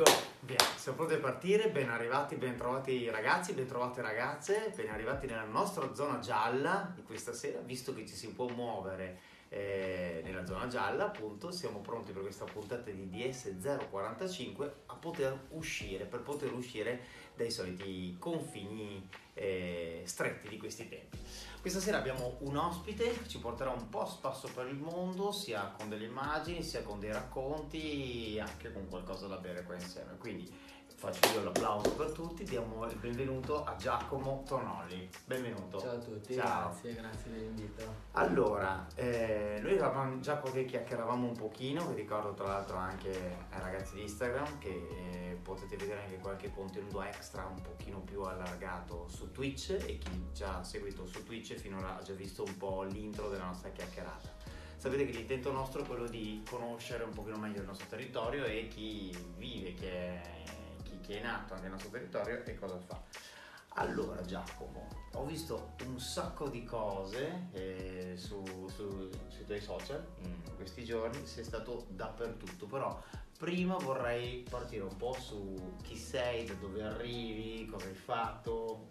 Go! Via, siamo pronti a partire, ben arrivati, ben trovati ragazzi, ben trovate ragazze, ben arrivati nella nostra zona gialla di questa sera, visto che ci si può muovere eh, nella zona gialla, appunto, siamo pronti per questa puntata di DS045 a poter uscire, per poter uscire dai soliti confini eh, stretti di questi tempi. Questa sera abbiamo un ospite, ci porterà un po' spasso per il mondo, sia con delle immagini, sia con dei racconti, anche con qualcosa da bere qua insieme. Quindi faccio io l'applauso per tutti, diamo il benvenuto a Giacomo Tonoli. Benvenuto. Ciao a tutti, Ciao. grazie, grazie dell'invito. Allora, eh, noi avevamo già che chiacchieravamo un pochino, vi ricordo tra l'altro anche ai ragazzi di Instagram che eh, potete vedere anche qualche contenuto extra un pochino più allargato su Twitch e chi ci ha seguito su Twitch finora ha già visto un po' l'intro della nostra chiacchierata. Sapete che l'intento nostro è quello di conoscere un pochino meglio il nostro territorio e chi vive, chi è, chi è nato anche nel nostro territorio e cosa fa. Allora Giacomo, ho visto un sacco di cose eh, su, su- sui tuoi social in questi giorni, sei stato dappertutto, però prima vorrei partire un po' su chi sei, da dove arrivi, cosa hai fatto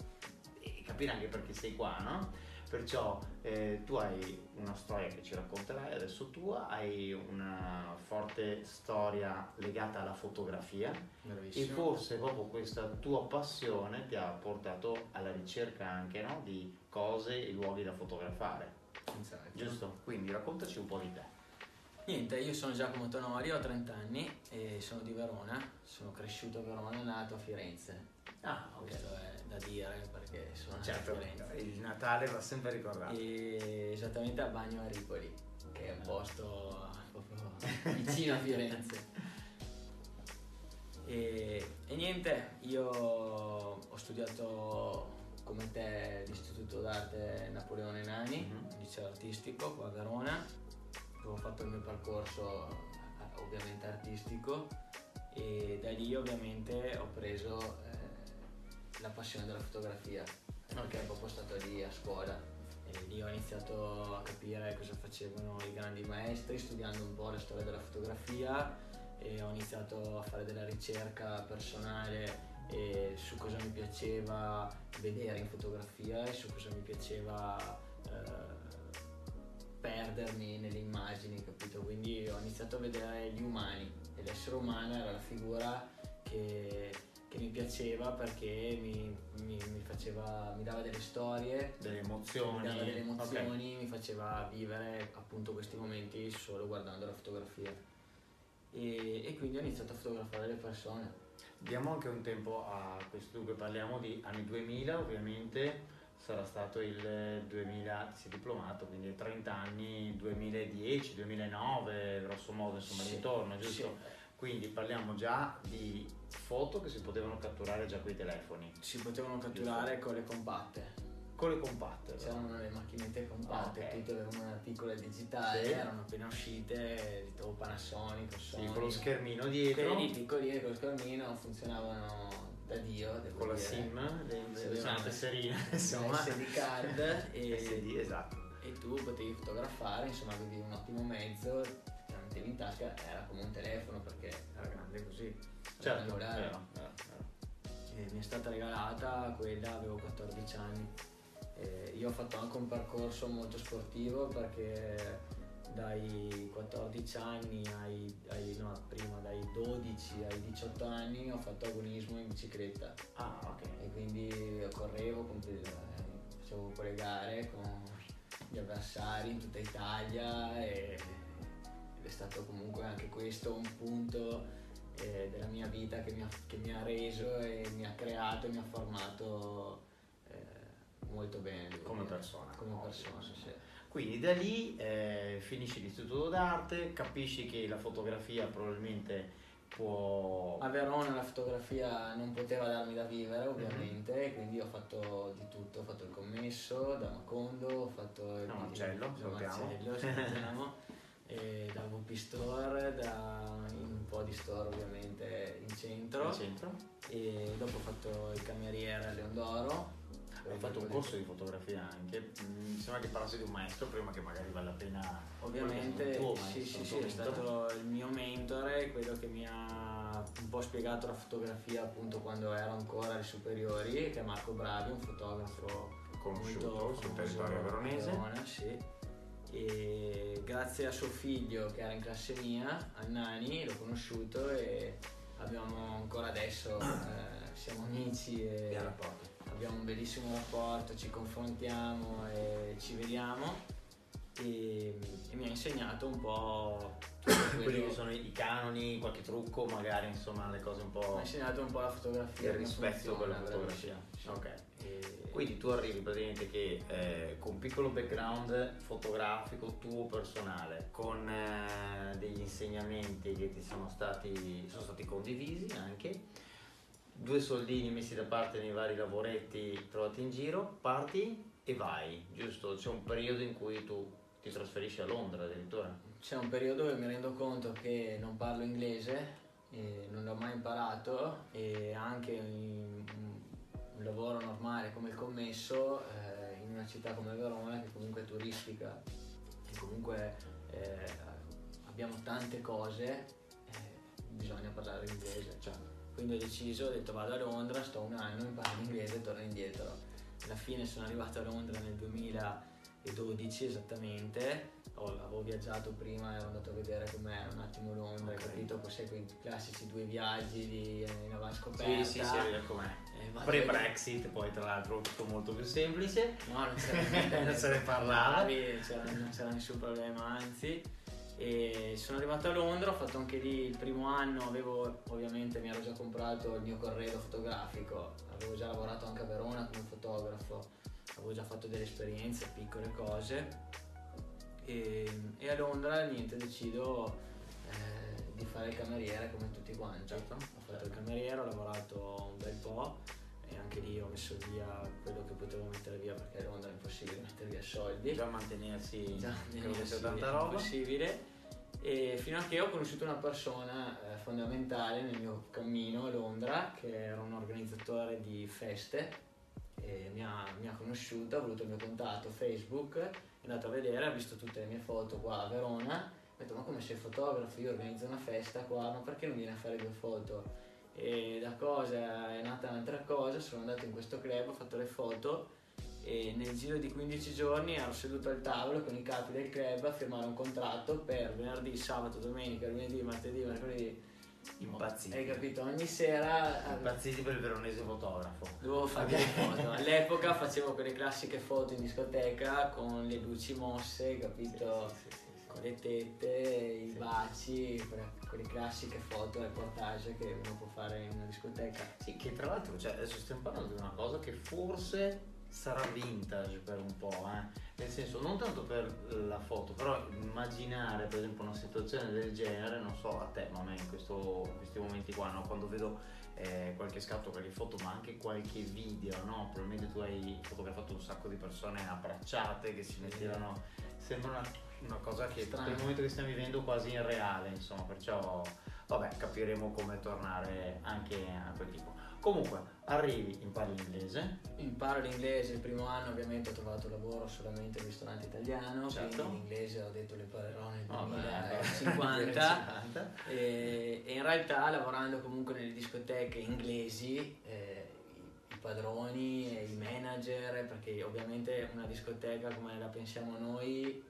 e capire anche perché sei qua, no? Perciò eh, tu hai una storia che ci racconterai adesso tua, hai una forte storia legata alla fotografia e Bravissimo. forse proprio questa tua passione ti ha portato alla ricerca anche no, di cose e luoghi da fotografare, Senz'altro. giusto? Quindi raccontaci un po' di te. Niente, io sono Giacomo Tonori, ho 30 anni e sono di Verona, sono cresciuto a Verona e nato a Firenze. Ah, Questo è da dire perché sono nato Certo, Firenze. il Natale va sempre ricordato. E esattamente a Bagno a Ripoli, che è un posto proprio vicino a Firenze. E, e niente, io ho studiato come te l'Istituto d'Arte Napoleone Nani, Mhm. un liceo artistico qua a Verona. Ho fatto il mio percorso eh, ovviamente artistico e da lì ovviamente ho preso eh, la passione della fotografia. Perché è proprio stato lì a scuola. E lì ho iniziato a capire cosa facevano i grandi maestri studiando un po' la storia della fotografia. E ho iniziato a fare della ricerca personale su cosa mi piaceva vedere in fotografia e su cosa mi piaceva eh, perdermi nelle immagini, capito? Quindi ho iniziato a vedere gli umani e l'essere umano era la figura che, che mi piaceva perché mi, mi- mi faceva, mi dava delle storie, Delle mi emozioni. dava delle emozioni, mi faceva vivere appunto questi momenti solo guardando la fotografia. E, e quindi ho iniziato a fotografare le persone. Diamo anche un tempo a questo, dunque parliamo di anni 2000 ovviamente, sarà stato il 2000, si è diplomato, quindi 30 anni, 2010, 2009, grosso modo insomma Sì, l'intorno, giusto? Sì, Quindi parliamo già di foto che si potevano catturare già con i telefoni, si potevano catturare con le compatte. con le compatte. C'erano le macchinette compatte, Ah, ok. tutte avevano una piccola digitale, Sì. erano appena uscite, tipo Panasonic, Sì, Sony. con lo schermino dietro, Quelli piccolini con lo schermino funzionavano da Dio, con la dire. SIM, Sì, una tesserina, la insomma. SD card e, SD, esatto. e tu potevi fotografare, insomma avevi un ottimo mezzo, la mettevi in tasca, era come un telefono perché era grande così. Certo, rettangolare. vero, vero, vero. E mi è stata regalata quella, avevo 14 anni. E io ho fatto anche un percorso molto sportivo perché dai 14 anni ai, ai- no, prima dai 12 ai 18 anni ho fatto agonismo in bicicletta Ah, ok. e quindi correvo, eh, facevo quelle gare con gli avversari in tutta Italia e, questo un punto eh, della mia vita che mi, ha, che mi ha reso e mi ha creato e mi ha formato eh, molto bene. Come persona. Come Ottimo, persona, sì. sì. Quindi da lì eh, finisci l'istituto d'arte, capisci che la fotografia probabilmente può... A Verona la fotografia non poteva darmi da vivere ovviamente, quindi ho fatto di tutto, ho fatto il commesso da Macondo, ho fatto il Da Marcello. Marcello, e da VP Store, da in un po' di store ovviamente in centro al centro. e dopo ho fatto il cameriere a Leon d'Oro. Hai fatto un corso di fotografia anche, Mm, mi sembra che parlassi di un maestro prima che magari vale la pena... Ovviamente tuo sì, maestro, sì, sì, tuo è stato il mio mentore, quello che mi ha un po' spiegato la fotografia appunto quando ero ancora alle superiori, che è Marco Bravi, un fotografo Conosciuto sul territorio veronese. Verona, sì. E grazie a suo figlio che era in classe mia, Annani, l'ho conosciuto e abbiamo ancora adesso, eh, siamo amici e abbiamo un bellissimo rapporto, ci confrontiamo e ci vediamo e, e mi ha insegnato un po' Quelli che sono i canoni, qualche trucco, magari insomma le cose un mi po'. ha insegnato un po' la fotografia Il rispetto per la fotografia. Ok. E- Quindi tu arrivi praticamente che eh, con un piccolo background fotografico tuo personale, con eh, degli insegnamenti che ti sono stati, sono stati condivisi anche, due soldini messi da parte nei vari lavoretti trovati in giro, parti e vai, giusto? C'è un periodo in cui tu ti trasferisci a Londra addirittura. C'è un periodo dove mi rendo conto che non parlo inglese, non l'ho mai imparato e anche in un, lavoro normale come il commesso eh, in una città come Verona che comunque è turistica, che comunque eh, abbiamo tante cose, eh, bisogna parlare inglese. Cioè, Quindi ho deciso, ho detto vado a Londra, sto un anno, imparo l'inglese e torno indietro. Alla fine sono arrivato a Londra nel 2012 esattamente, Ho- avevo viaggiato prima, ero andato a vedere com'era un attimo Londra, Ok. hai capito? Poi sai quei classici due viaggi di, eh, in avanscoperta. sì, sì, sì, com'è. Eh, Pre-Brexit, poi tra l'altro tutto molto più semplice. No, non Non se ne parlava. C'era- non c'era nessun problema, anzi. E sono arrivato a Londra, ho fatto anche lì il primo anno, avevo ovviamente mi ero già comprato il mio corredo fotografico, avevo già lavorato anche a Verona come fotografo, avevo già fatto delle esperienze, piccole cose. E, e a Londra niente, decido eh, di fare il cameriere come tutti quanti. Certo. Ho fatto il cameriere, ho lavorato un bel po' e anche lì ho messo via quello che potevo mettere via perché a Londra è impossibile mettere via soldi. Già mantenersi Già, sì, tanta roba. impossibile. E fino a che ho conosciuto una persona eh, fondamentale nel mio cammino a Londra, che era un organizzatore di feste, e mi ha, mi ha conosciuto, ha voluto il mio contatto Facebook, è andato a vedere, ha visto tutte le mie foto qua a Verona, ha detto ma come sei fotografo, io organizzo una festa qua, ma perché non vieni a fare due foto? E da cosa è nata un'altra cosa, sono andato in questo club, ho fatto le foto e nel giro di 15 giorni ero seduto al tavolo con i capi del club a firmare un contratto per venerdì, sabato, domenica, lunedì, martedì, mercoledì. Impazziti. Hai capito? Ogni sera eh, Impazziti per il veronese fotografo. dovevo fare Ok. le foto. All'epoca facevo quelle classiche foto in discoteca con le luci mosse, capito? Sì, sì, sì. Con le tette, i baci, quelle, quelle classiche foto reportage che uno può fare in una discoteca. Sì, che tra l'altro, cioè, adesso stiamo parlando di una cosa che forse sarà vintage per un po', eh. Nel senso, non tanto per la foto, però immaginare per esempio una situazione del genere, non so a te, ma a me in, questo- in questi momenti qua, no? quando vedo eh, qualche scatto, qualche foto, ma anche qualche video, no? Probabilmente tu hai fotografato un sacco di persone abbracciate che si mettevano. Sembra una, una cosa che Strano. per il momento che stiamo vivendo quasi irreale, insomma, perciò vabbè, capiremo come tornare anche a quel tipo. Comunque, arrivi, impari l'inglese, Imparo l'inglese, il primo anno ovviamente ho trovato lavoro solamente in ristorante italiano, Certo. quindi l'inglese ho detto le imparerò nel Vabbè, 2050 50. e, e in realtà lavorando comunque nelle discoteche inglesi, eh, i, i padroni e i manager, perché ovviamente una discoteca come la pensiamo noi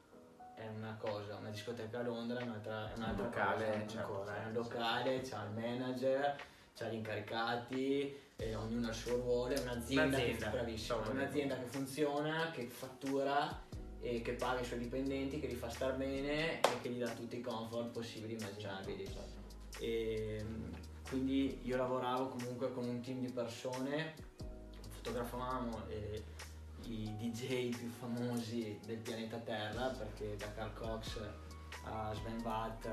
è una cosa, una discoteca a Londra è un'altra, è un'altra Un locale, cosa certo, ancora, è un certo, locale, c'ha il manager, c'ha gli incaricati, e ognuno ha il suo ruolo, è un'azienda, Un'azienda, che, bravissima, è un'azienda che funziona, che fattura e che paga i suoi dipendenti, che li fa star bene e che gli dà tutti i comfort possibili e immaginabili. E, mm, quindi io lavoravo comunque con un team di persone, fotografavamo eh, i DJ più famosi del pianeta Terra, perché da Carl Cox a Sven Watt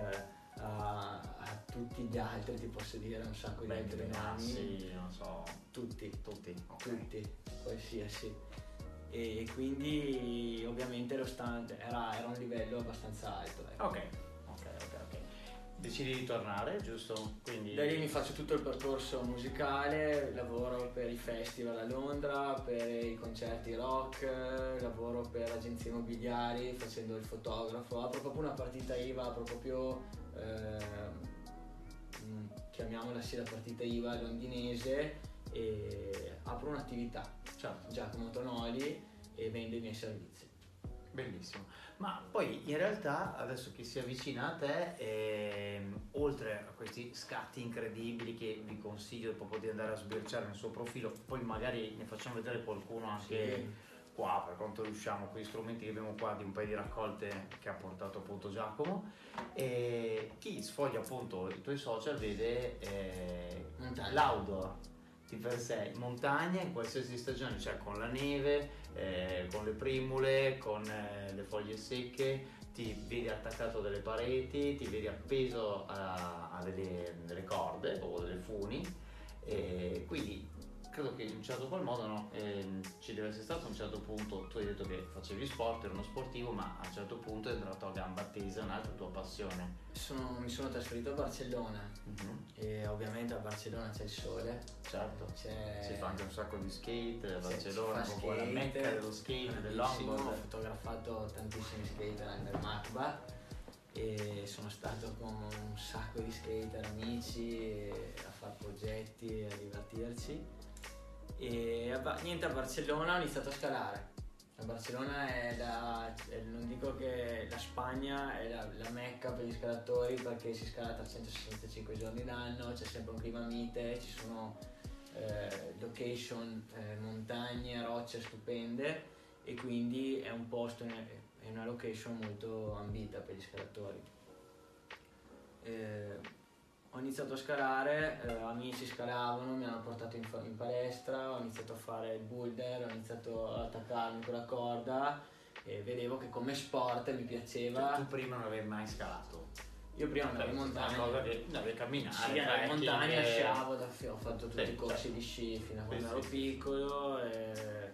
a, a tutti gli altri ti posso dire un sacco di Beh, altri nomi, Benassi, non so, tutti, tutti. ok. tutti, qualsiasi. E quindi ovviamente lo stand era, era un livello abbastanza alto. ecco. Ok. Decidi di tornare, giusto? Quindi... Da lì mi faccio tutto il percorso musicale, lavoro per i festival a Londra, per i concerti rock, lavoro per agenzie immobiliari facendo il fotografo, apro proprio una partita IVA, apro proprio eh, chiamiamola sì la partita IVA londinese e apro un'attività, Certo. Giacomo Tonoli e vendo i miei servizi. Bellissimo. Ma poi in realtà adesso chi si avvicina a te, ehm, oltre a questi scatti incredibili che vi consiglio proprio di andare a sbirciare nel suo profilo, poi magari ne facciamo vedere qualcuno anche Sì. qua per quanto riusciamo con gli strumenti che abbiamo qua di un paio di raccolte che ha portato appunto Giacomo. E chi sfoglia appunto i tuoi social vede eh, l'outdoor di per sé, in montagna in qualsiasi stagione, cioè con la neve, eh, con le primule, con eh, le foglie secche, ti vedi attaccato a delle pareti, ti vedi appeso a, a delle, delle corde o delle funi, e quindi credo che in un certo qual modo no, ehm, ci deve essere stato a un certo punto, tu hai detto che facevi sport, eri uno sportivo, ma a un certo punto è entrato a gamba tesa un'altra tua passione. Sono- mi sono trasferito a Barcellona. E ovviamente a Barcellona c'è il sole, Certo. c'è Si fa anche un sacco di skate, a Barcellona, si proprio la mecca dello skate, bravissimo, Ho fotografato tantissimi skater al Macba e sono stato con un sacco di skater amici a fare progetti e a divertirci. E niente, a Barcellona ho iniziato a scalare. A Barcellona è la, è- non dico che la Spagna è la, la mecca per gli scalatori perché si scala 365 giorni l'anno, c'è sempre un clima mite, ci sono eh, location, eh, montagne, rocce stupende e quindi è un posto, è una location molto ambita per gli scalatori. Eh, ho iniziato a scalare, eh, amici scalavano, mi hanno portato in, fa- in palestra, ho iniziato a fare il boulder, ho iniziato ad attaccarmi con la corda e vedevo che come sport mi piaceva. Cioè, tu prima non avevi mai scalato. Io prima andavo in Una montagna. cosa che devi camminare. Sì, andavo in montagna, eh, sciavo, da- ho fatto tutti Sì, i corsi certo. di sci fino a quando sì, ero sì. piccolo, eh,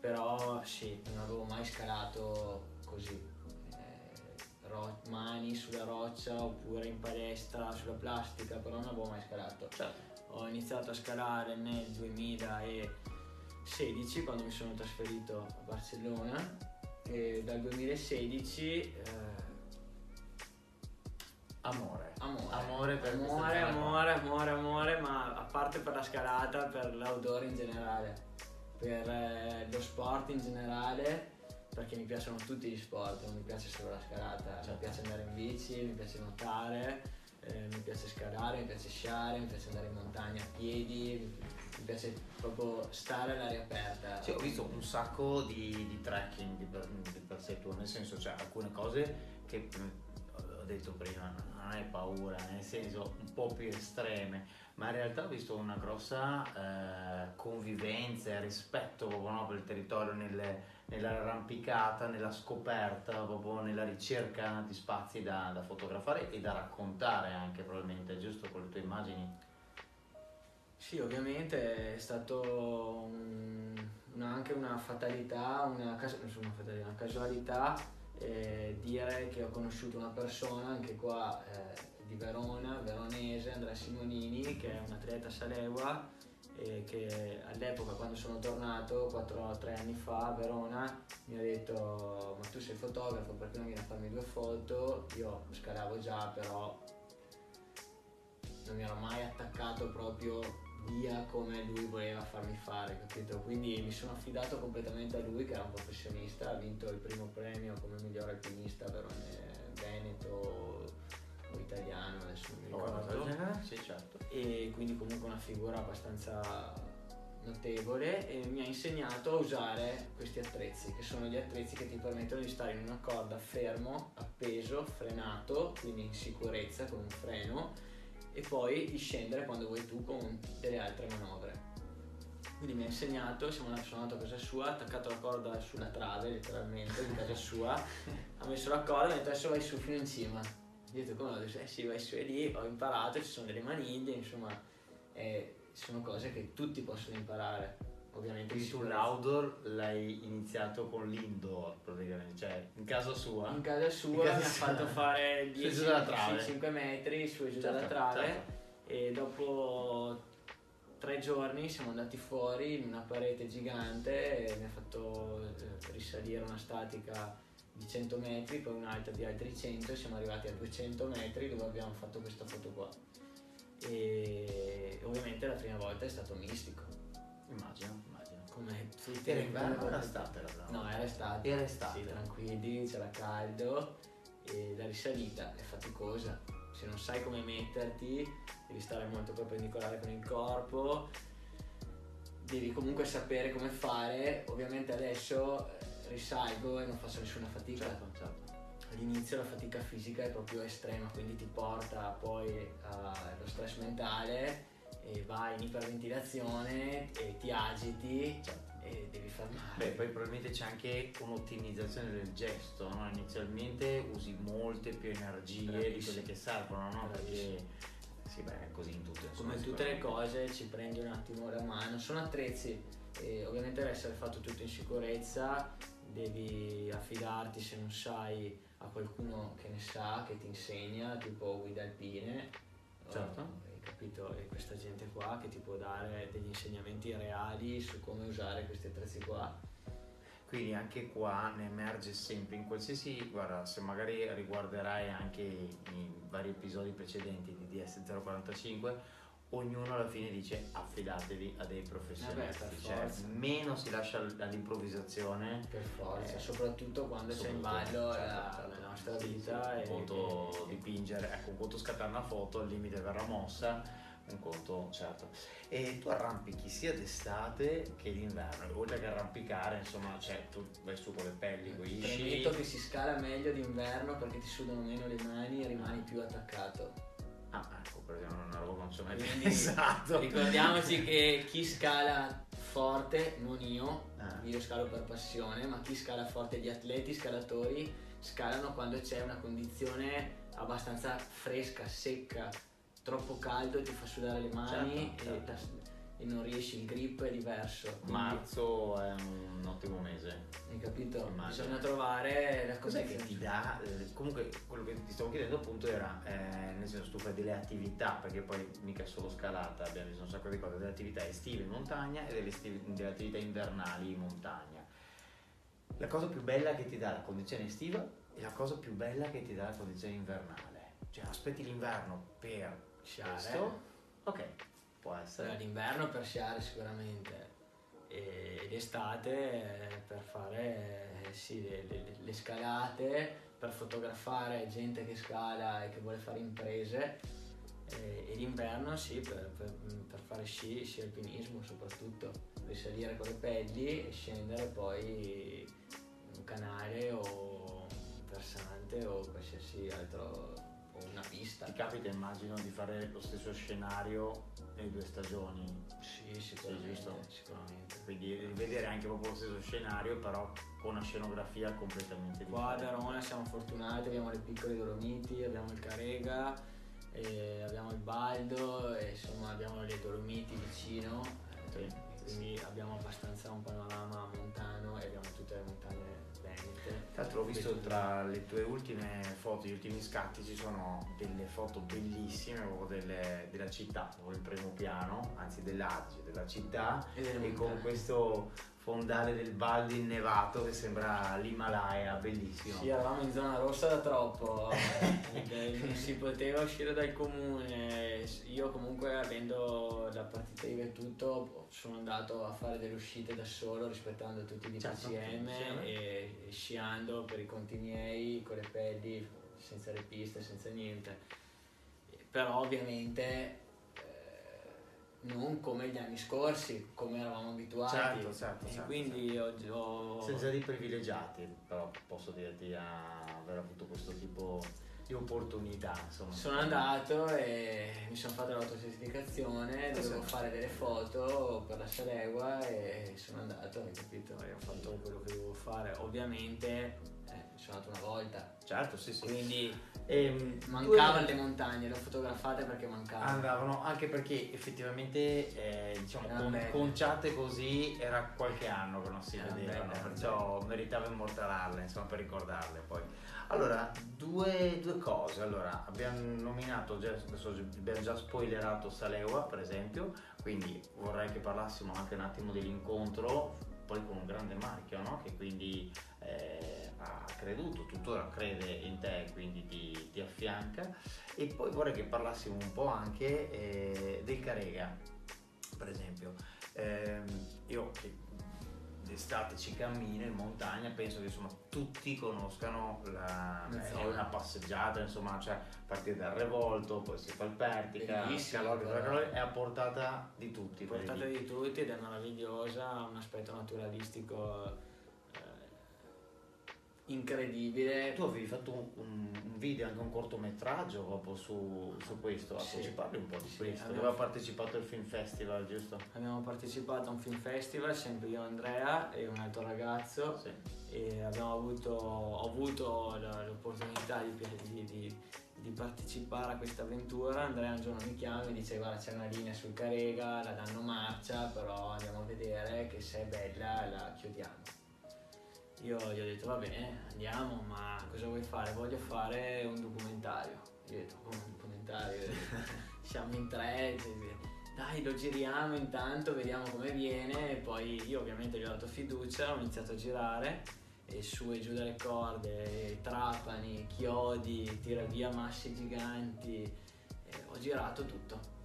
però sì, non avevo mai scalato così. Ro- mani sulla roccia oppure in palestra sulla plastica, però non avevo mai scalato. Certo. Ho iniziato a scalare nel 2016 quando mi sono trasferito a Barcellona e dal 2016 eh, Amore. Amore. Amore per amore, amore, amore, amore, ma a parte per la scalata, per l'outdoor in generale, per eh, lo sport in generale, perché mi piacciono tutti gli sport, non mi piace solo la scalata, mi Certo. piace andare in bici, mi piace nuotare, eh, mi piace scalare, mi piace sciare, mi piace andare in montagna a piedi, mi, piace proprio stare all'aria aperta. Sì, ho visto un sacco di, di trekking di per, di per sé tuo, nel senso, cioè alcune cose che come ho detto prima non hai paura, nel senso un po' più estreme, ma in realtà ho visto una grossa eh, convivenza e rispetto proprio no, per il territorio nelle- nell'arrampicata, nella scoperta, proprio nella ricerca di spazi da, da fotografare e da raccontare anche probabilmente, giusto con le tue immagini. Sì, ovviamente è stato un- una- anche una fatalità, una, una fatalità, una casualità eh, dire che ho conosciuto una persona anche qua eh, di Verona, veronese, Andrea Simonini, che è un atleta Salewa e che all'epoca quando sono tornato, 4-3 anni fa a Verona, mi ha detto ma tu sei fotografo perché non vieni a farmi due foto? Io scalavo già però non mi ero mai attaccato proprio via come lui voleva farmi fare, capito? Quindi mi sono affidato completamente a lui che era un professionista, ha vinto il primo premio come miglior alpinista Verone E quindi comunque una figura abbastanza notevole e mi ha insegnato a usare questi attrezzi, che sono gli attrezzi che ti permettono di stare in una corda fermo, appeso, frenato, quindi in sicurezza con un freno e poi di scendere quando vuoi tu con delle altre manovre. Quindi mi ha insegnato, siamo andati, sono andato a casa sua, ha attaccato la corda sulla trave letteralmente di casa sua, ha messo la corda e ha detto adesso vai su fino in cima. Detto come? Vai su e lì, ho imparato, ci sono delle maniglie, insomma, eh, sono cose che tutti possono imparare. Ovviamente Quindi tu l'outdoor l'hai iniziato con l'indoor praticamente, cioè in casa sua. In casa sua In casa mi ha sua. fatto fare Su e 10 giù dalla trave. 5 metri su e giù Certo, dalla trave certo. e dopo tre giorni siamo andati fuori in una parete gigante e mi ha fatto eh, risalire una statica di 100 metri, poi un'altra di altri 100 e siamo arrivati a 200 metri dove abbiamo fatto questa foto qua. e ovviamente la prima volta è stato mistico. Immagino, immagino. Come tutti Era inverno o era estate la prima No, era estate. Era estate. Sì, tranquilli, c'era caldo e la risalita è faticosa. Se non sai come metterti, devi stare molto perpendicolare con il corpo, devi comunque sapere come fare. Ovviamente adesso risalgo e non faccio nessuna fatica. Certo, certo. All'inizio la fatica fisica è proprio estrema, quindi ti porta poi allo stress mentale e vai in iperventilazione e ti agiti e devi fermare. Beh, poi probabilmente c'è anche un'ottimizzazione del gesto, no? Inizialmente usi molte più energie di quelle che servono, no? Perché sì, beh, è così in tutto. insomma, come tutte le cose ci prendi un attimo la mano, sono attrezzi e ovviamente deve essere fatto tutto in sicurezza, devi affidarti se non sai a qualcuno che ne sa, che ti insegna, tipo guida alpine, Certo. o- hai capito? E questa gente qua che ti può dare degli insegnamenti reali su come usare questi attrezzi qua. Quindi anche qua ne emerge sempre in qualsiasi, guarda, se magari riguarderai anche i vari episodi precedenti di DS045, ognuno alla fine dice affidatevi a dei professionisti, Eh beh, per cioè forza. meno si lascia all'improvvisazione. Per forza, Eh, soprattutto quando c'è in ballo certo, la, certo. la nostra vita. e, un conto dipingere, ecco, un conto scattare una foto, al limite verrà mossa, un conto certo. E tu arrampichi sia d'estate che d'inverno, oltre che arrampicare, insomma, cioè tu vai su con le pelli, con gli sci. Che si scala meglio d'inverno perché ti sudano meno le mani e rimani più attaccato. Non ci ho mai Quindi pensato. ricordiamoci che chi scala forte, non io, Ah. io scalo per passione, ma chi scala forte, gli atleti scalatori, scalano quando c'è una condizione abbastanza fresca, secca, troppo caldo ti fa sudare le mani Certo, certo. E non riesci, il grip è diverso. Marzo è un ottimo mese. Hai capito? Immagino. Bisogna trovare la Cos'è che ti dà? eh, comunque quello che ti stavo chiedendo appunto era, eh, nel senso tu fai delle attività, perché poi mica solo scalata, abbiamo visto un sacco di cose, delle attività estive in montagna e delle, esti- delle attività invernali in montagna. La cosa più bella che ti dà la condizione estiva e la cosa più bella che ti dà la condizione invernale. Cioè aspetti l'inverno per Sciare. questo? Ok, può essere. L'inverno per sciare sicuramente e l'estate eh, per fare eh, sì, le, le- le scalate, per fotografare gente che scala e che vuole fare imprese e, l'inverno sì per, per- per fare sci, sci alpinismo soprattutto, risalire con le pelli e scendere poi un canale o un versante o qualsiasi altro o una pista. Ti capita immagino di fare lo stesso scenario nelle due stagioni, Sì, sicuramente, giusto. sicuramente. quindi rivedere anche proprio lo stesso scenario però con una scenografia completamente Qua a. Verona siamo fortunati, abbiamo le piccole Dolomiti, abbiamo il Carega, abbiamo il Baldo e insomma abbiamo le Dolomiti vicino, Sì, eh, sì, quindi abbiamo abbastanza un panorama montano e abbiamo tutte le montagne venete. Tra l'altro ho visto tra le tue ultime foto, gli ultimi scatti ci sono delle foto bellissime proprio delle- della città, proprio il primo piano, anzi dell'Adige, della città E e con questo fondale del Baldo innevato che sembra l'Himalaya, bellissimo. Sì, eravamo in zona rossa da troppo, eh, non si poteva uscire dal comune. Io comunque avendo la partita IVA e tutto sono andato a fare delle uscite da solo rispettando tutti i Certo, DPCM insieme. e, e sciando per i conti miei, con le pelli, senza le piste, senza niente. Però ovviamente eh, non come gli anni scorsi, come eravamo abituati. Certo, certo, E certo, quindi oggi ho... Senza dei privilegiati, però posso dirti a aver avuto questo tipo di opportunità, insomma. Sono andato e mi sono fatto l'autocertificazione, dovevo Esatto. fare delle foto per la Salegua e sono andato, hai capito? E ho fatto quello che dovevo fare. Ovviamente eh, sono andato una volta, Certo, sì, sì. quindi Ehm, mancavano due- le montagne, le ho fotografate perché mancavano. Andavano anche perché effettivamente eh, diciamo con- conciate così era qualche anno che non si Erano vedevano, erano perciò meritava immortalarle, insomma, per ricordarle poi. Allora, due, due cose. Allora, abbiamo nominato già, adesso abbiamo già spoilerato Salewa, per esempio, quindi vorrei che parlassimo anche un attimo dell'incontro, poi con un grande marchio, no? Che quindi eh, ha creduto, tuttora crede in te, quindi ti, ti affianca. E poi vorrei che parlassimo un po' anche eh, del Carega, per esempio. Eh, io che d'estate ci cammino in montagna, penso che insomma tutti conoscano la, è una passeggiata, insomma, cioè partire dal Revolto, poi si fa il Pertica, Calori, è a portata di tutti. A portata di tutti ed è meravigliosa, ha un aspetto naturalistico incredibile. Tu avevi fatto un, un, video, anche un cortometraggio proprio su, su questo, sì. ci parli un po' di sì, questo, abbiamo... dove ha partecipato al Film Festival, giusto? Abbiamo partecipato a un Film Festival, sempre io Andrea e un altro ragazzo sì. e abbiamo avuto, ho avuto l'opportunità di, di, di, di partecipare a questa avventura. Andrea un giorno mi chiama e dice guarda c'è una linea sul Carega, la danno marcia, però andiamo a vedere che se è bella la chiudiamo io gli ho detto va bene, andiamo, ma cosa vuoi fare? Voglio fare un documentario. Gli ho detto come un documentario? Siamo in tre, dai lo giriamo intanto, vediamo come viene. E poi io ovviamente gli ho dato fiducia, ho iniziato a girare e su e giù dalle corde, trapani, chiodi, tira via masse giganti. ho girato tutto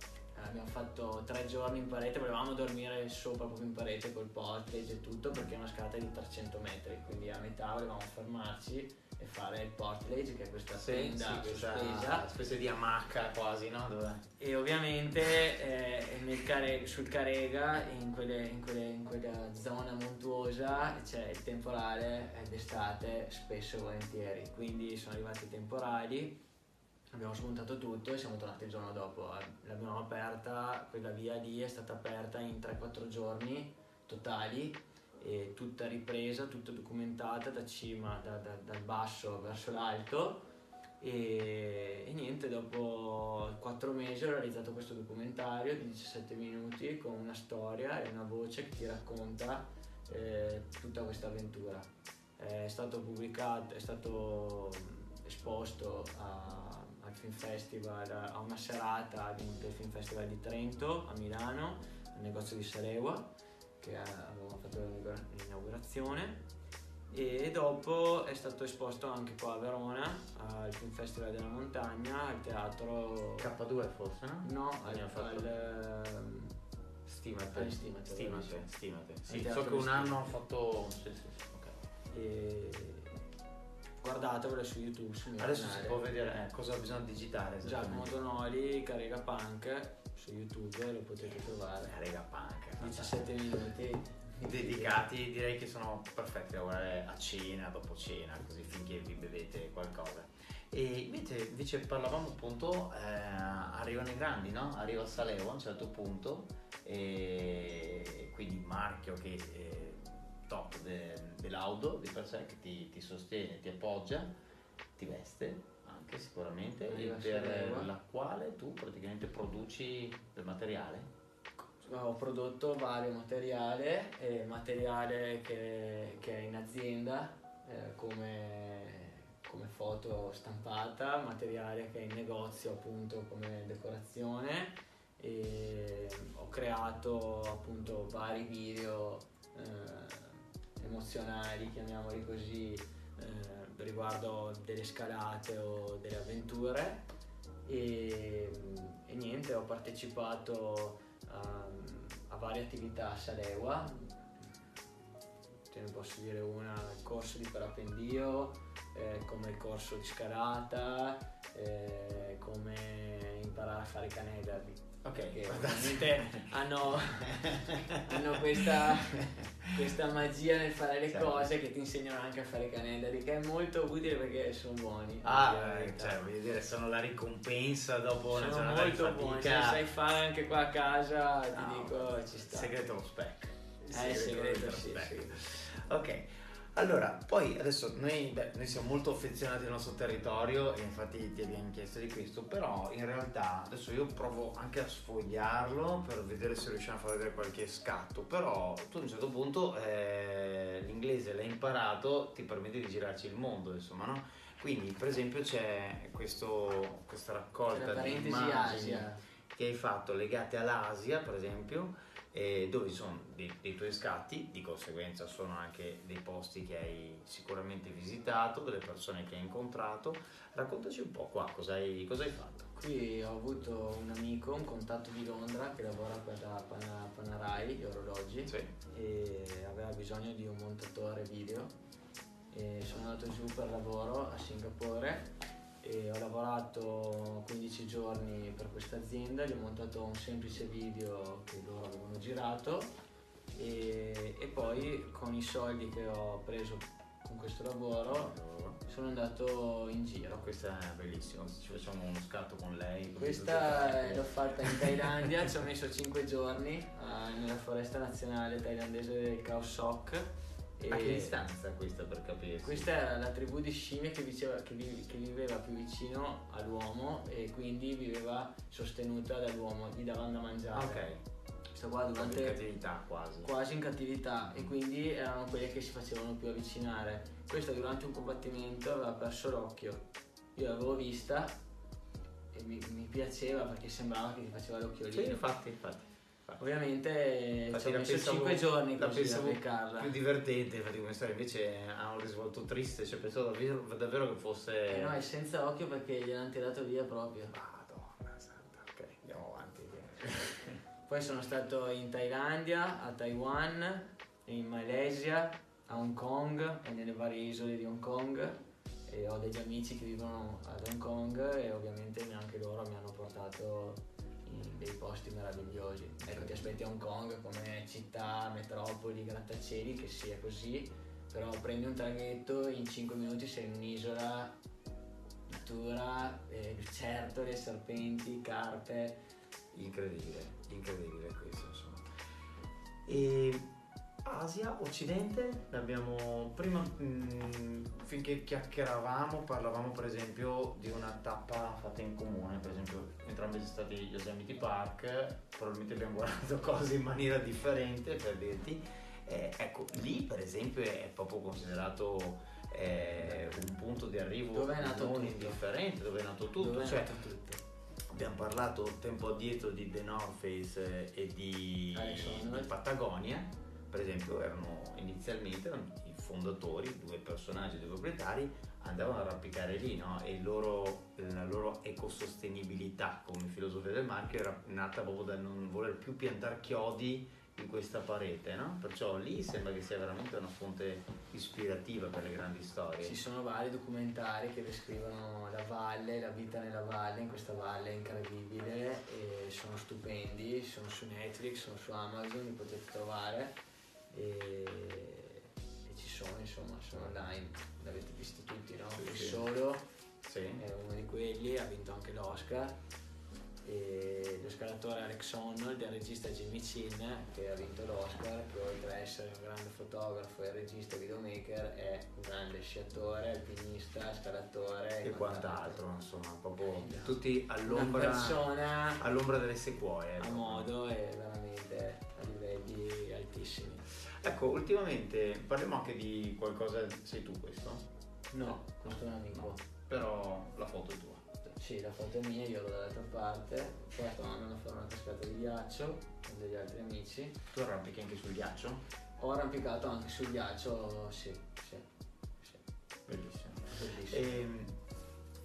abbiamo fatto tre giorni in parete, volevamo dormire sopra proprio in parete col portage e tutto perché è una scalata di 300 metri, quindi a metà volevamo fermarci e fare il portage che è questa sì, tenda sì, sospesa. Una specie di amacca quasi, no? Dov'è? E ovviamente eh, care, sul Carega, in, quelle, in, quelle, in, quella zona montuosa, c'è il temporale d'estate spesso e volentieri, quindi sono arrivati i temporali abbiamo smontato tutto e siamo tornati il giorno dopo. L'abbiamo aperta, quella via lì è stata aperta in 3-4 giorni totali tutta ripresa, tutta documentata da cima, da, da, dal basso verso l'alto e, e, niente, dopo 4 mesi ho realizzato questo documentario di 17 minuti con una storia e una voce che ti racconta eh, tutta questa avventura. È stato pubblicato, è stato esposto a al Film Festival, a una serata del Film Festival di Trento a Milano, al negozio di Sarewa, che avevamo fatto l'inaugurazione. E dopo è stato esposto anche qua a Verona, al Film Festival della Montagna, al teatro... K2 forse, no? No, al, al, ehm, Stimate. Stimate. Stimate, stimate. Sì, so che un anno ho fatto... Sì, sì, sì. Okay. E guardatevelo su YouTube. Sul Adesso canale. si può vedere eh, cosa bisogna digitare. Giacomo Donoli, Carega Punk su YouTube lo potete trovare. Carega Punk. 17 minuti. Dedicati, direi che sono perfetti da guardare a cena, dopo cena, così finché vi bevete qualcosa. E invece, invece parlavamo appunto, eh, arrivano i grandi, no? Arriva Saleo a un certo punto, e quindi marchio che eh, top de, dell'auto di per sé che ti, ti, sostiene, ti appoggia, ti veste anche sicuramente e per la quale tu praticamente produci del materiale. Ho prodotto vario materiale, eh, materiale che, che, è in azienda eh, come, come foto stampata, materiale che è in negozio appunto come decorazione e ho creato appunto vari video eh, emozionali, chiamiamoli così, eh, riguardo delle scalate o delle avventure. E, e niente, ho partecipato a, a, varie attività a Salewa, te ne posso dire una, il corso di parapendio, eh, come il corso di scalata, eh, come imparare a fare canederli Ok, che ovviamente hanno, hanno questa, questa, magia nel fare le certo. cose che ti insegnano anche a fare canedari, che è molto utile perché sono buoni. Ah, eh, cioè, voglio dire, sono la ricompensa dopo sono una giornata molto di. Buoni. Se sai fare anche qua a casa, no, ti dico, ci sta. Segreto lo spec. Il eh, segreto, segreto sì, sì. Ok. Allora, poi adesso noi, beh, noi, siamo molto affezionati al nostro territorio e infatti ti abbiamo chiesto di questo, però in realtà adesso io provo anche a sfogliarlo per vedere se riusciamo a far vedere qualche scatto, però tu a un certo punto eh, l'inglese l'hai imparato, ti permette di girarci il mondo, insomma, no? Quindi per esempio c'è questo, questa raccolta di immagini. Asia che hai fatto legate all'Asia, per esempio, eh, dove ci sono dei, dei, tuoi scatti, di conseguenza sono anche dei posti che hai sicuramente visitato, delle persone che hai incontrato. Raccontaci un po' qua cosa hai, cosa hai fatto. Qui ho avuto un amico, un contatto di Londra che lavora per la Pan- Panerai, gli orologi, sì. e aveva bisogno di un montatore video. E sono andato giù per lavoro a Singapore ho lavorato 15 giorni per questa azienda, gli ho montato un semplice video che loro avevano girato e, e poi con i soldi che ho preso con questo lavoro sono andato in giro. Questa è bellissima, ci facciamo uno scatto con lei. Questa l'ho fatta in Thailandia, ci ho messo 5 giorni uh, nella foresta nazionale thailandese del Khao Sok a che distanza questa per capire? Questa era la tribù di scimmie che, diceva, che, vi, che, viveva più vicino all'uomo e quindi viveva sostenuta dall'uomo, gli davano da mangiare. Ok. Questa qua durante... In cattività quasi. Quasi in cattività e quindi erano quelle che si facevano più avvicinare. Questa durante un combattimento aveva perso l'occhio. Io l'avevo vista e mi, mi piaceva perché sembrava che ti faceva l'occhiolino. Sì, infatti, infatti. Ovviamente infatti, ci ho messo 5 giorni così applicarla. più divertente, infatti come storia invece ha un risvolto triste, cioè pensavo davvero, davvero che fosse... Eh no, è senza occhio perché gliel'hanno tirato via proprio. Madonna santa, ok, andiamo avanti. Poi sono stato in Thailandia, a Taiwan, in Malesia, a Hong Kong e nelle varie isole di Hong Kong e ho degli amici che vivono ad Hong Kong e ovviamente anche loro posti meravigliosi. Ecco, ti aspetti a Hong Kong come città, metropoli, grattacieli, che sia così, però prendi un traghetto, in 5 minuti sei in un'isola, natura, eh, lucertole, serpenti, carpe. Incredibile, incredibile questo insomma. E Asia, Occidente, abbiamo prima mh, mm, finché chiacchieravamo parlavamo per esempio di una tappa fatta in comune, per esempio entrambi siamo stati agli Yosemite Park, probabilmente abbiamo guardato cose in maniera differente per dirti, eh, ecco lì per esempio è proprio considerato eh, un punto di arrivo dove è nato non tutto. indifferente, dove è nato tutto, dove cioè, è nato tutto. abbiamo parlato tempo addietro di The North Face e di, di Patagonia per esempio erano inizialmente erano i fondatori, due personaggi, due proprietari, andavano a arrampicare lì no? e loro, la loro ecosostenibilità come filosofia del marchio era nata proprio dal non voler più piantare chiodi in questa parete, no? perciò lì sembra che sia veramente una fonte ispirativa per le grandi storie. Ci sono vari documentari che descrivono la valle, la vita nella valle, in questa valle incredibile e sono stupendi, sono su Netflix, sono su Amazon, li potete trovare e, e ci sono insomma sono online l'avete visto tutti no? Sì, Il sì. solo Sì. è uno di quelli ha vinto anche l'Oscar e lo scalatore Alex Honnold del regista Jimmy Chin che ha vinto l'Oscar che oltre a essere un grande fotografo e regista videomaker è un grande sciatore, alpinista, scalatore E quant'altro, insomma, proprio tutti una all'ombra, persona all'ombra delle sequoie. a modo e veramente livelli altissimi Ecco, ultimamente parliamo anche di qualcosa. Sei tu questo? No, questo è un amico. Però la foto è tua. Sì, la foto è mia, io ero dall'altra parte. Poi stavamo andando a fare una cascata di ghiaccio con degli altri amici. Tu arrampichi anche sul ghiaccio? Ho arrampicato anche sul ghiaccio, sì, sì, sì. Bellissimo. Bellissimo. E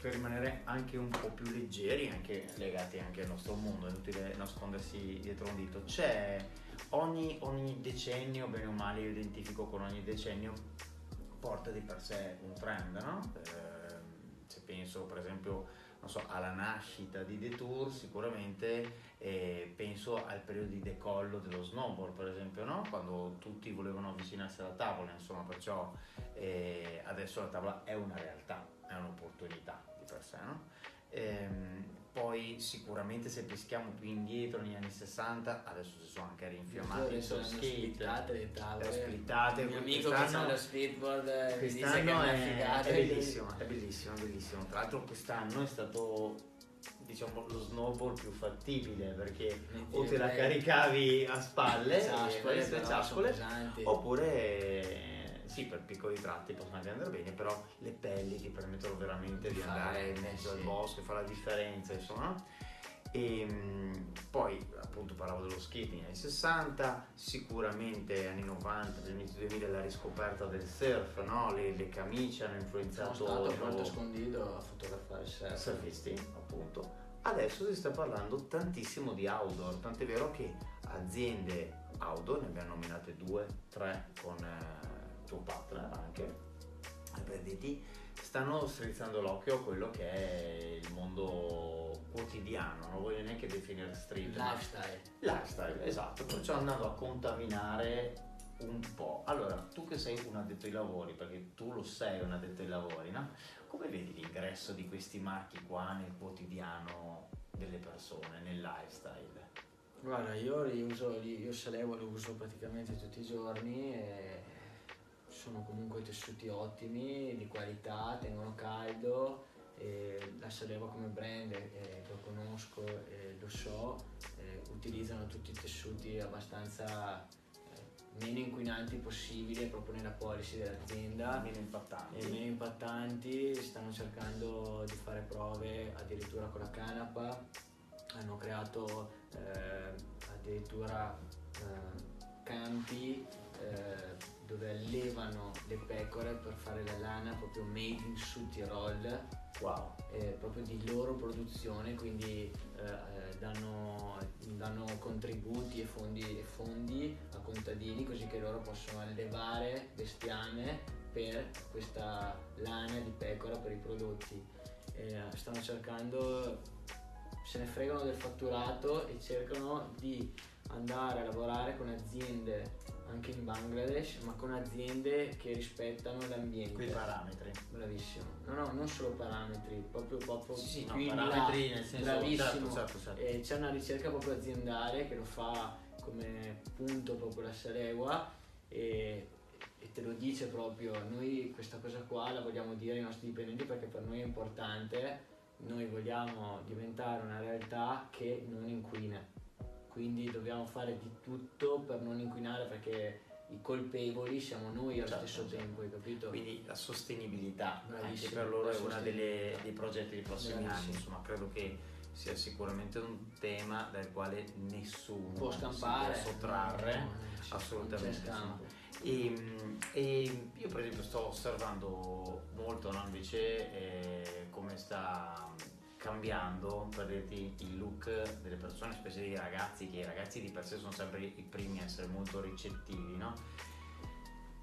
per rimanere anche un po' più leggeri, anche legati anche al nostro mondo, è inutile nascondersi dietro un dito. C'è ogni, ogni decennio, bene o male, io identifico con ogni decennio, porta di per sé un trend, no? Ehm, se penso per esempio so, alla nascita di The Tour sicuramente eh, penso al periodo di decollo dello snowboard per esempio no? quando tutti volevano avvicinarsi alla tavola insomma perciò eh, adesso la tavola è una realtà è un'opportunità di per sé no? Ehm, poi sicuramente se peschiamo più indietro negli anni 60 adesso si sono anche rinfiammati skate splittate le tavole. le splittate, Il mio amico che ha lo speedboard eh, Quest'anno è, è bellissimo, è bellissimo, è bellissimo. Tra l'altro quest'anno è stato diciamo lo snowboard più fattibile perché o te la caricavi a spalle, però ciaspole, sono pesanti. oppure sì per piccoli tratti possono anche andare bene, però le pelli ti permettono veramente di fare, andare in eh, mezzo al bosco e fa la differenza, insomma. E mh, poi appunto parlavo dello skating anni 60, sicuramente anni 90, all'inizio 2000 la riscoperta del surf, no? le, le camicie hanno Sono influenzato stato a il nuovo- Porto Scondido a fotografare il surf. surfisti, appunto. Adesso si sta parlando tantissimo di outdoor, tant'è vero che aziende outdoor, ne abbiamo nominate due, tre con eh, tuo partner anche, Perditi, stanno strizzando l'occhio a quello che è il mondo quotidiano, non voglio neanche definire street, Lifestyle. lifestyle, esatto, perciò andando a contaminare un po'. Allora, tu che sei un addetto ai lavori, perché tu lo sei un addetto ai lavori, no? Come vedi l'ingresso di questi marchi qua nel quotidiano delle persone, nel lifestyle? Guarda, io li uso, li- io Salevo lo uso praticamente tutti i giorni e sono comunque tessuti ottimi, di qualità, tengono caldo. La Salevo come brand eh, lo conosco e lo so, eh, utilizzano tutti i tessuti abbastanza eh, meno inquinanti possibili proprio nella policy dell'azienda Meno impattanti. e meno impattanti, stanno cercando di fare prove addirittura con la canapa, hanno creato eh, addirittura eh, campi eh, dove allevano le pecore per fare la lana proprio made in Südtirol, Wow. eh, proprio di loro produzione, quindi eh, eh, danno, danno contributi e fondi, e fondi a contadini così che loro possono allevare bestiame per questa lana di pecora per i prodotti. Eh, stanno cercando, se ne fregano del fatturato e cercano di andare a lavorare con aziende anche in Bangladesh, ma con aziende che rispettano l'ambiente. Quei parametri. Bravissimo. No, no, non solo parametri, proprio, proprio Sì, sì, no, parametri là. nel senso Bravissimo. certo, certo, certo. E c'è una ricerca proprio aziendale che lo fa come punto proprio la Salegua e, e te lo dice proprio, noi questa cosa qua la vogliamo dire ai nostri dipendenti perché per noi è importante, noi vogliamo diventare una realtà che non inquina, quindi dobbiamo fare di tutto per non inquinare perché i colpevoli siamo noi allo Certo, stesso certo. tempo, hai capito? Quindi la sostenibilità anche Bravissimo, per loro è uno dei progetti dei prossimi anni, Bravissimo. insomma credo che sia sicuramente un tema dal quale nessuno può scampare, si può sottrarre. no, assolutamente. E, e io per esempio sto osservando molto no, invece eh, come sta cambiando per il look delle persone, specie dei ragazzi, che i ragazzi di per sé sono sempre i primi a essere molto ricettivi, no?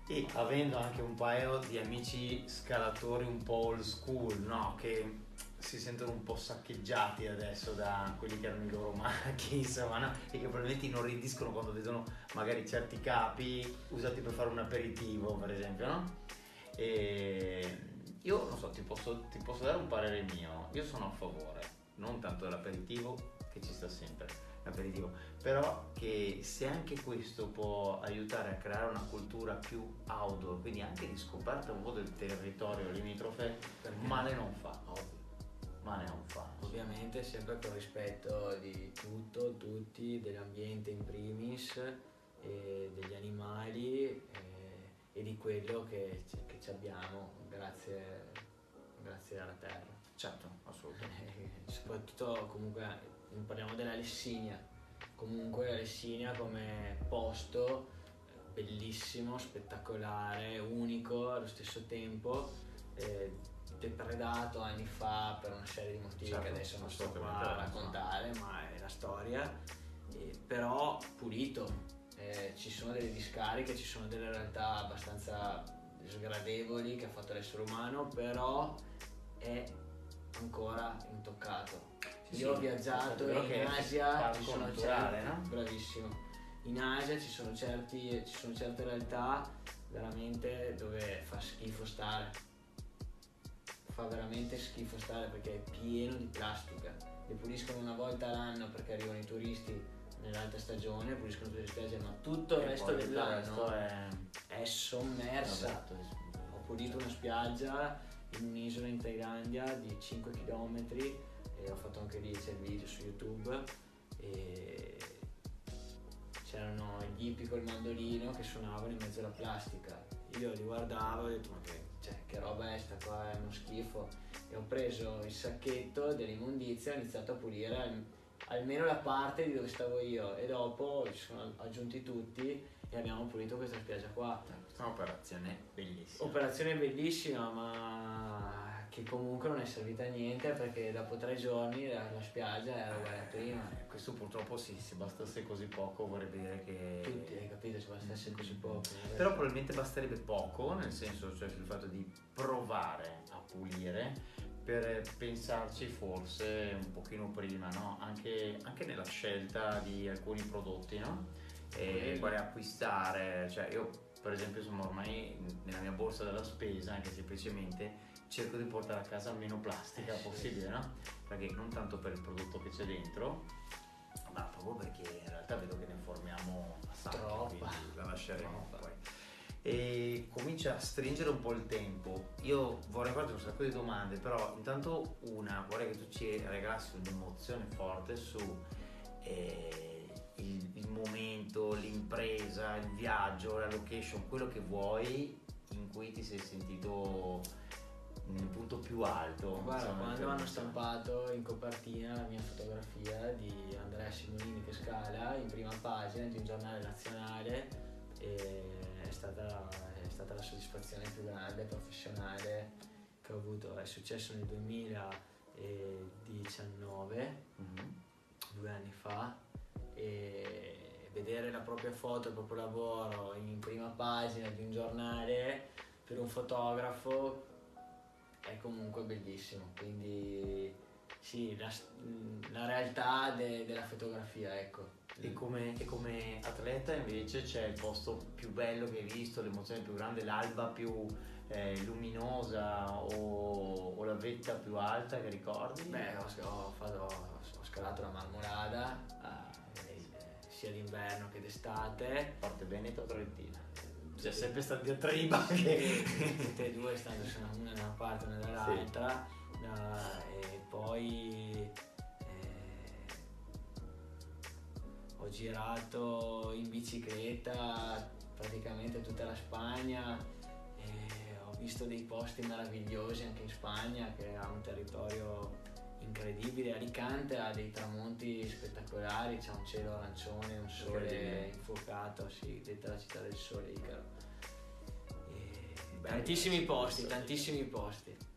E avendo anche un paio di amici scalatori un po' old school, no? Che si sentono un po' saccheggiati adesso da quelli che erano i loro marchi, insomma, no? E che probabilmente inorridiscono quando vedono magari certi capi usati per fare un aperitivo, per esempio, no? E io non so, ti posso, ti posso dare un parere mio. Io sono a favore, non tanto dell'aperitivo, che ci sta sempre l'aperitivo, però che se anche questo può aiutare a creare una cultura più outdoor, quindi anche di scoperta un po' del territorio limitrofe, Perché? male non fa. Ovvio. Male non fa. Ovviamente sempre con rispetto di tutto, tutti, dell'ambiente in primis, degli animali e, e di quello che, ci- che ci abbiamo grazie, grazie alla terra. Certo, assolutamente. Eh, soprattutto comunque parliamo della Lessinia, comunque la Lessinia come posto bellissimo, spettacolare, unico allo stesso tempo, eh, depredato anni fa per una serie di motivi Certo, che adesso non sto qua a raccontare, ma è la storia, eh, però pulito, Eh, ci sono delle discariche, ci sono delle realtà abbastanza sgradevoli che ha fatto l'essere umano, però è ancora intoccato. Sì, Io ho viaggiato in Asia, ci sono naturale, certi- no? bravissimo. In Asia ci sono, certi, ci sono certe realtà veramente dove fa schifo stare. Fa veramente schifo stare perché è pieno di plastica. Le puliscono una volta all'anno perché arrivano i turisti nell'alta stagione, puliscono tutte le spiagge, ma tutto il E resto dell'anno è... è sommersa. Ho pulito una spiaggia in un'isola in Thailandia di 5 km e ho fatto anche lì, c'è il video su YouTube e c'erano gli hippie col mandolino che suonavano in mezzo alla plastica. Io li guardavo e ho detto ma che, cioè, che roba è sta qua, è uno schifo. E ho preso il sacchetto dell'immondizia e ho iniziato a pulire almeno la parte di dove stavo io e dopo ci sono aggiunti tutti e abbiamo pulito questa spiaggia qua. Questa è un'operazione bellissima. Operazione bellissima ma che comunque non è servita a niente perché dopo tre giorni la, la spiaggia era uguale a prima. Eh, questo purtroppo sì, se bastasse così poco vorrebbe dire che... Tutti, hai capito, se bastasse così poco. Però probabilmente basterebbe poco, nel senso, cioè sul fatto di provare a pulire per pensarci forse un pochino prima, no? Anche, anche nella scelta di alcuni prodotti, no? E quale acquistare, cioè io per esempio sono ormai nella mia borsa della spesa, anche semplicemente cerco di portare a casa meno plastica possibile, no? Perché non tanto per il prodotto che c'è dentro, ma proprio perché in realtà vedo che ne formiamo Troppa. la lasceremo poi. E comincia a stringere un po' il tempo. Io vorrei farti un sacco di domande, però intanto una, vorrei che tu ci regalassi un'emozione forte su eh, il, il momento, l'impresa, il viaggio, la location, quello che vuoi in cui ti sei sentito nel punto più alto. Guarda, insomma, quando per- hanno stampato in copertina la mia fotografia di Andrea Simolini che scala in prima pagina di un giornale nazionale e è stata, è stata la soddisfazione più grande professionale che ho avuto. È successo nel 2019, Mhm. due anni fa, e vedere la propria foto, il proprio lavoro in prima pagina di un giornale per un fotografo è comunque bellissimo. Quindi sì, la, la realtà de- della fotografia, ecco. E come, e come atleta invece c'è il posto più bello che hai visto, l'emozione più grande, l'alba più eh, luminosa o, o la vetta più alta che ricordi? Beh, ho, ho fatto- ho scalato la marmorada eh, sia d'inverno che d'estate. Parte Veneto o Trentina. C'è Sì. sempre sta diatriba che... tutte e due stando su una, da una parte e una dall'altra eh, e poi eh, ho girato in bicicletta praticamente tutta la Spagna e ho visto dei posti meravigliosi anche in Spagna che ha un territorio incredibile. Alicante ha dei tramonti spettacolari c'è un cielo arancione un sole infuocato sì, detta la città del sole Icaro. E tantissimi posti, tantissimi posti.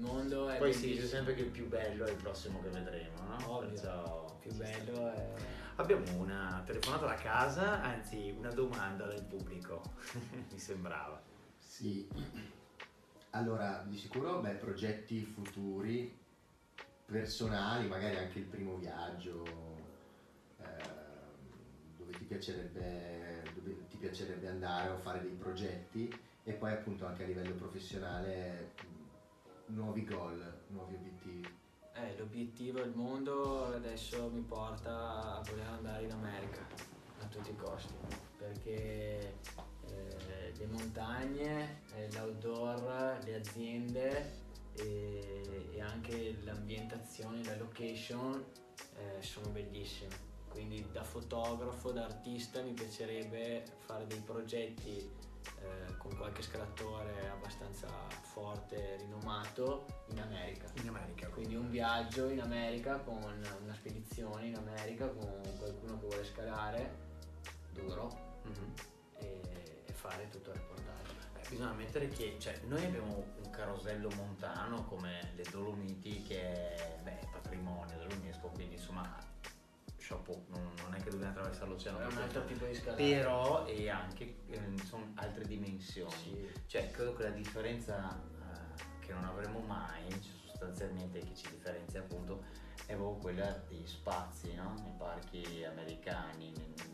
Mondo è Poi si dice sempre che il più bello è il prossimo che vedremo, no? Ovvio. Perciò... Il più bello è Abbiamo una telefonata da casa, anzi una domanda dal pubblico, mi sembrava. Sì, allora di sicuro beh, progetti futuri, personali, magari anche il primo viaggio, ehm, dove ti piacerebbe, dove ti piacerebbe andare o fare dei progetti e poi appunto anche a livello professionale nuovi goal, nuovi obiettivi. Eh, l'obiettivo del mondo adesso mi porta a voler andare in America a tutti i costi perché eh, le montagne, eh, l'outdoor, le aziende e, e anche l'ambientazione, la location eh, sono bellissime. Quindi da fotografo, da artista mi piacerebbe fare dei progetti eh, con qualche scalatore abbastanza forte, rinomato in America. In America. Quindi un viaggio in America con una spedizione in America con qualcuno che vuole scalare duro Mhm. e, e fare tutto il reportaggio. Eh, bisogna ammettere che cioè, noi abbiamo un carosello montano come le Dolomiti che è beh, patrimonio dell'UNESCO, quindi insomma chapeau, non, non è che dobbiamo attraversare l'oceano. È un altro tipo di scalata. Però e anche eh, sono altre dimensioni. Sì. Cioè, credo che la differenza eh, che non avremo mai, cioè, sostanzialmente che ci differenzia appunto, è proprio quella degli spazi, no? Nei parchi americani, ne- ne-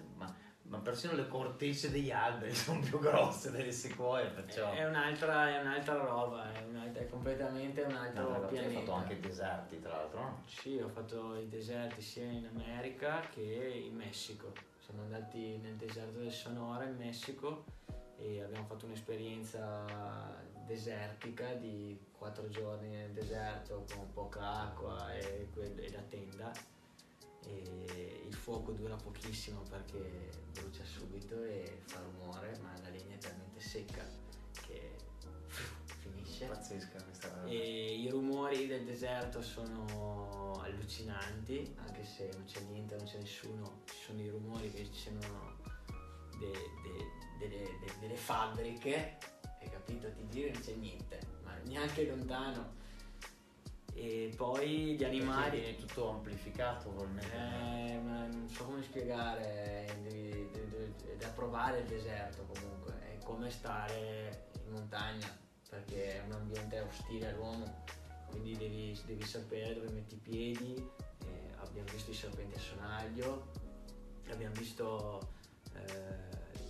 ma, persino le cortecce degli alberi sono più grosse delle sequoie, perciò... È un'altra, è un'altra roba, è, un'altra- è completamente un altro No, pianeta. hai fatto anche deserti, tra l'altro, no? Sì, ho fatto i deserti sia in America che in Messico. Siamo andati nel deserto del Sonora in Messico e abbiamo fatto un'esperienza desertica di quattro giorni nel deserto con poca acqua e, e la tenda. E il fuoco dura pochissimo perché brucia subito e fa rumore, ma la legna è talmente secca che finisce. Pazzesca questa cosa. E i rumori del deserto sono al allucinanti, anche se non c'è niente, non c'è nessuno, ci sono i rumori che ci sembrano de- de- delle, de- delle fabbriche, hai capito? Ti giri e non c'è niente, ma neanche lontano. E poi gli Perché animali... viene tutto amplificato probabilmente. Eh, non so come spiegare, devi- devi- devi- è da provare il deserto comunque, è come stare in montagna, perché è un ambiente ostile all'uomo, quindi devi, devi sapere dove metti i piedi, eh, abbiamo visto i serpenti a sonaglio, abbiamo visto eh,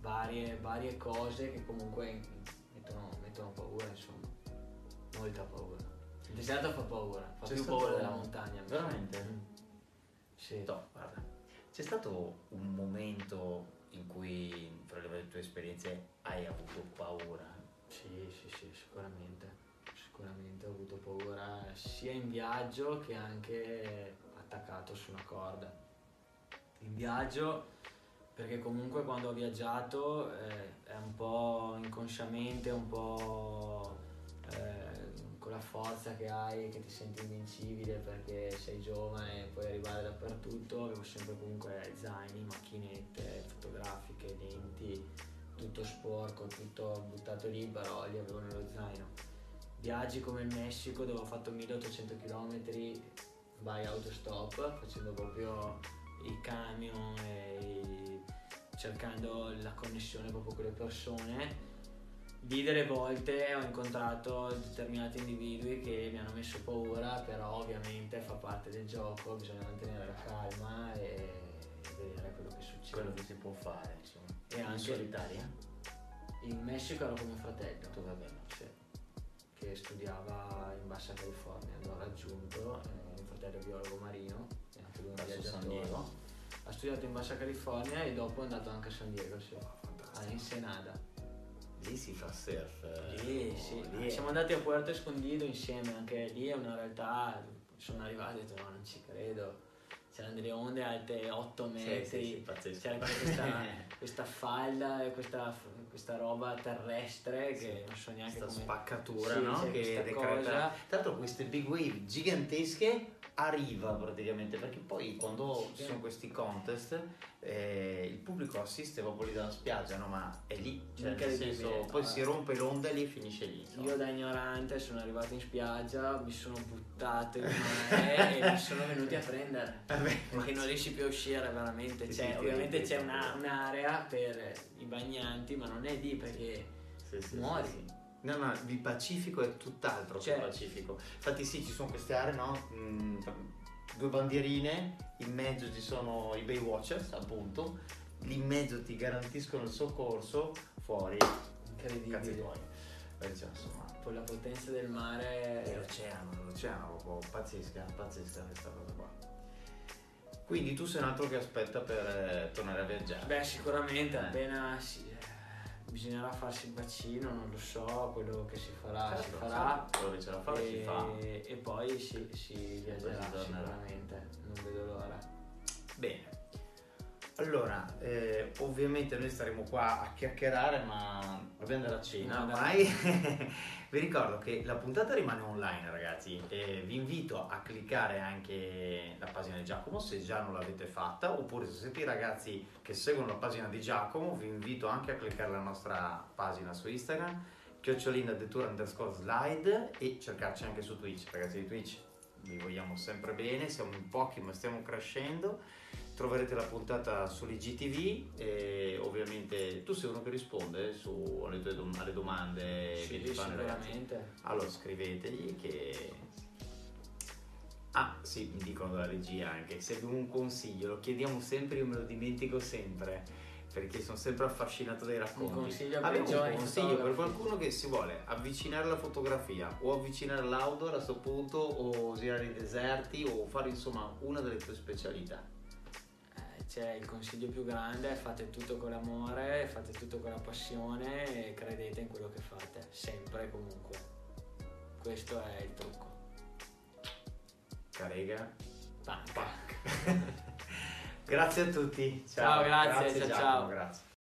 varie, varie cose che comunque mettono, mettono paura, insomma, molta paura. Il deserto fa paura, fa C'è più paura della montagna. Veramente? Mm. Sì. No, guarda, c'è stato un momento in cui, fra le tue esperienze, hai avuto paura? Sì, sì, sì, sicuramente. Sicuramente ho avuto paura sia in viaggio che anche attaccato su una corda. In viaggio perché comunque quando ho viaggiato eh, è un po' inconsciamente, un po' eh, con la forza che hai, che ti senti invincibile perché sei giovane e puoi arrivare dappertutto, avevo sempre comunque zaini, macchinette fotografiche, lenti, tutto sporco, tutto buttato lì, però li avevo nello zaino. Viaggi come il Messico dove ho fatto 1800 km by autostop, facendo proprio i camion e cercando la connessione proprio con le persone. Lì delle volte ho incontrato determinati individui che mi hanno messo paura, però ovviamente fa parte del gioco, bisogna mantenere la calma e vedere quello che succede. Quello che si può fare, insomma. E In anche- solitaria? In Messico ero con mio fratello, Dove bello. sì, che studiava in Bassa California, l'ho raggiunto, eh, mio fratello è biologo marino, è anche lui un viaggiatore. Ha studiato in Bassa California e dopo è andato anche a San Diego, sì, a Ensenada. Lì si fa surf. eh, Lì, oh, sì, lì è- siamo andati a Puerto Escondido insieme, anche lì è una realtà, sono arrivato e ho detto no, non ci credo, c'erano delle onde alte 8 Sì, metri, sì, sì, c'era questa, questa falda e questa, questa roba terrestre che non so neanche questa come... spaccatura no? che questa decreta cosa. tra l'altro queste big wave gigantesche arriva praticamente perché poi quando ci sono questi contest eh, il pubblico assiste proprio lì dalla spiaggia no? ma è lì cioè nel senso poi Ah. si rompe l'onda e lì e finisce lì insomma. Io da ignorante sono arrivato in spiaggia, mi sono buttato in mare e mi sono venuti a prendere. Perché non riesci più a uscire veramente. Sì, Cioè, sì, ovviamente c'è una- un'area per i bagnanti, ma non è lì perché sì, muori. Sì, sì. No, no, il Pacifico è tutt'altro che Cioè- il Pacifico. Infatti sì, ci sono queste aree, no? Mm, due bandierine, in mezzo ci sono i Baywatchers, appunto. Lì in mezzo ti garantiscono il soccorso, fuori cazzi tuoi. Cioè, insomma, Con la potenza del mare. l'oceano, l'oceano proprio pazzesca, pazzesca questa cosa qua. Quindi tu sei un altro che aspetta per eh, tornare a viaggiare. Beh, sicuramente Eh. appena si- eh, bisognerà farsi il vaccino, non lo so, quello che si farà, si Certo, farà. certo, quello che ce la fa, si fa. E, poi si, si viaggerà si sicuramente, non vedo l'ora. Bene. Allora, eh, ovviamente noi staremo qua a chiacchierare, ma dobbiamo andare a cena No, ormai. vi ricordo che la puntata rimane online, ragazzi. E vi invito a cliccare anche la pagina di Giacomo se già non l'avete fatta, oppure se siete i ragazzi che seguono la pagina di Giacomo, vi invito anche a cliccare la nostra pagina su Instagram, chiocciolina detour underscore slide e cercarci anche su Twitch, ragazzi di Twitch. Vi vogliamo sempre bene, siamo in pochi ma stiamo crescendo troverete la puntata sull'IGTV e ovviamente tu sei uno che risponde su alle, tue dom- alle domande Sì, che ti fanno sicuramente. Allora scrivetegli che... Ah sì, mi dicono dalla regia anche, se abbiamo un consiglio, lo chiediamo sempre, io me lo dimentico sempre, perché sono sempre affascinato dai racconti. Un consiglio per giovani un consiglio per qualcuno che si vuole avvicinare alla fotografia o avvicinare l'auto a questo punto o girare i deserti o fare insomma una delle tue specialità. C'è il consiglio più grande, fate tutto con l'amore, fate tutto con la passione e credete in quello che fate, sempre e comunque. Questo è il trucco. Carega. Panca. grazie a tutti. Ciao, grazie, ciao, Giacomo, ciao. Grazie.